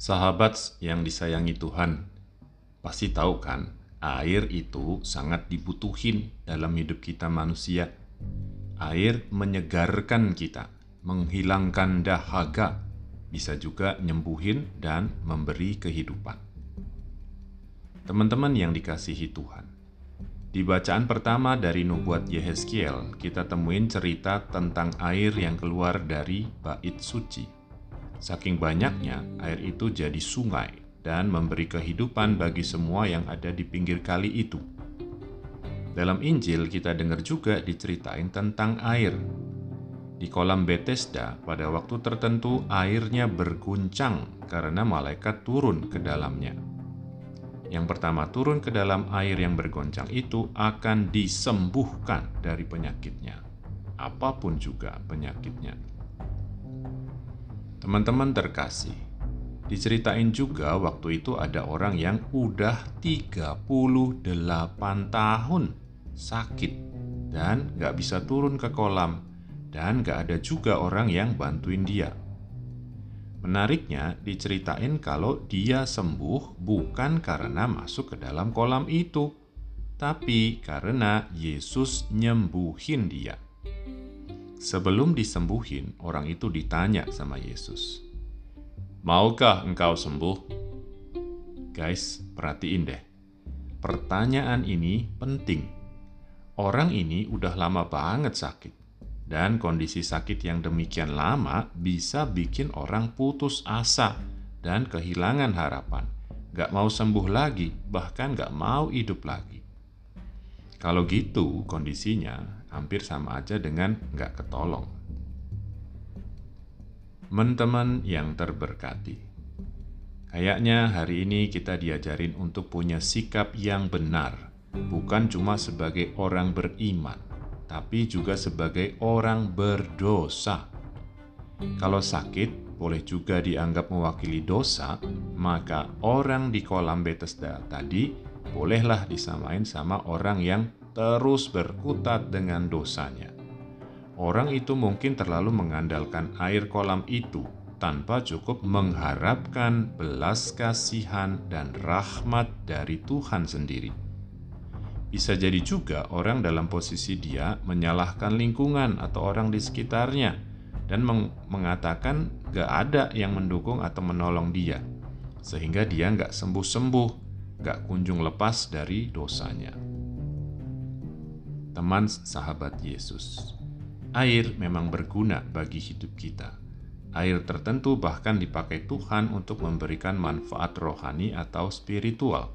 Sahabat yang disayangi Tuhan, pasti tahu kan, air itu sangat dibutuhin dalam hidup kita manusia. Air menyegarkan kita, menghilangkan dahaga, bisa juga nyembuhin dan memberi kehidupan. Teman-teman yang dikasihi Tuhan, di bacaan pertama dari nubuat Yehezkiel, kita temuin cerita tentang air yang keluar dari bait suci Saking banyaknya, air itu jadi sungai dan memberi kehidupan bagi semua yang ada di pinggir kali itu. Dalam Injil kita dengar juga diceritain tentang air. Di kolam Bethesda, pada waktu tertentu airnya berguncang karena malaikat turun ke dalamnya. Yang pertama turun ke dalam air yang bergoncang itu akan disembuhkan dari penyakitnya, apa pun juga penyakitnya. Teman-teman terkasih, diceritain juga waktu itu ada orang yang udah 38 tahun sakit dan gak bisa turun ke kolam dan gak ada juga orang yang bantuin dia. Menariknya diceritain kalau dia sembuh bukan karena masuk ke dalam kolam itu, tapi karena Yesus nyembuhin dia. Sebelum disembuhin, orang itu ditanya sama Yesus, "Maukah engkau sembuh?" Guys, perhatiin deh. Pertanyaan ini penting. Orang ini udah lama banget sakit, dan kondisi sakit yang demikian lama bisa bikin orang putus asa dan kehilangan harapan. Gak mau sembuh lagi, bahkan gak mau hidup lagi. Kalau gitu kondisinya, hampir sama aja dengan nggak ketolong. Teman-teman yang terberkati, kayaknya hari ini kita diajarin untuk punya sikap yang benar, bukan cuma sebagai orang beriman, tapi juga sebagai orang berdosa. Kalau sakit boleh juga dianggap mewakili dosa, maka orang di kolam Bethesda tadi bolehlah disamain sama orang yang terus berkutat dengan dosanya. Orang itu mungkin terlalu mengandalkan air kolam itu tanpa cukup mengharapkan belas kasihan dan rahmat dari Tuhan sendiri. Bisa jadi juga orang dalam posisi dia menyalahkan lingkungan atau orang di sekitarnya dan meng mengatakan gak ada yang mendukung atau menolong dia, sehingga dia gak sembuh-sembuh, gak kunjung lepas dari dosanya teman sahabat Yesus. Air memang berguna bagi hidup kita. Air tertentu bahkan dipakai Tuhan untuk memberikan manfaat rohani atau spiritual.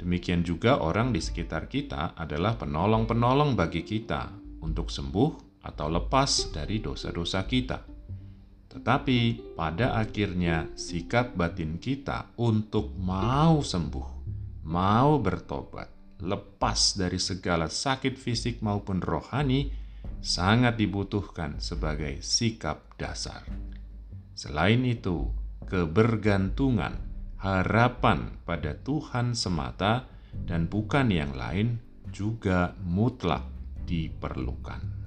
Demikian juga orang di sekitar kita adalah penolong-penolong bagi kita untuk sembuh atau lepas dari dosa-dosa kita. Tetapi pada akhirnya sikap batin kita untuk mau sembuh, mau bertobat, lepas dari segala sakit fisik maupun rohani sangat dibutuhkan sebagai sikap dasar. Selain itu, kebergantungan, harapan pada Tuhan semata dan bukan yang lain juga mutlak diperlukan.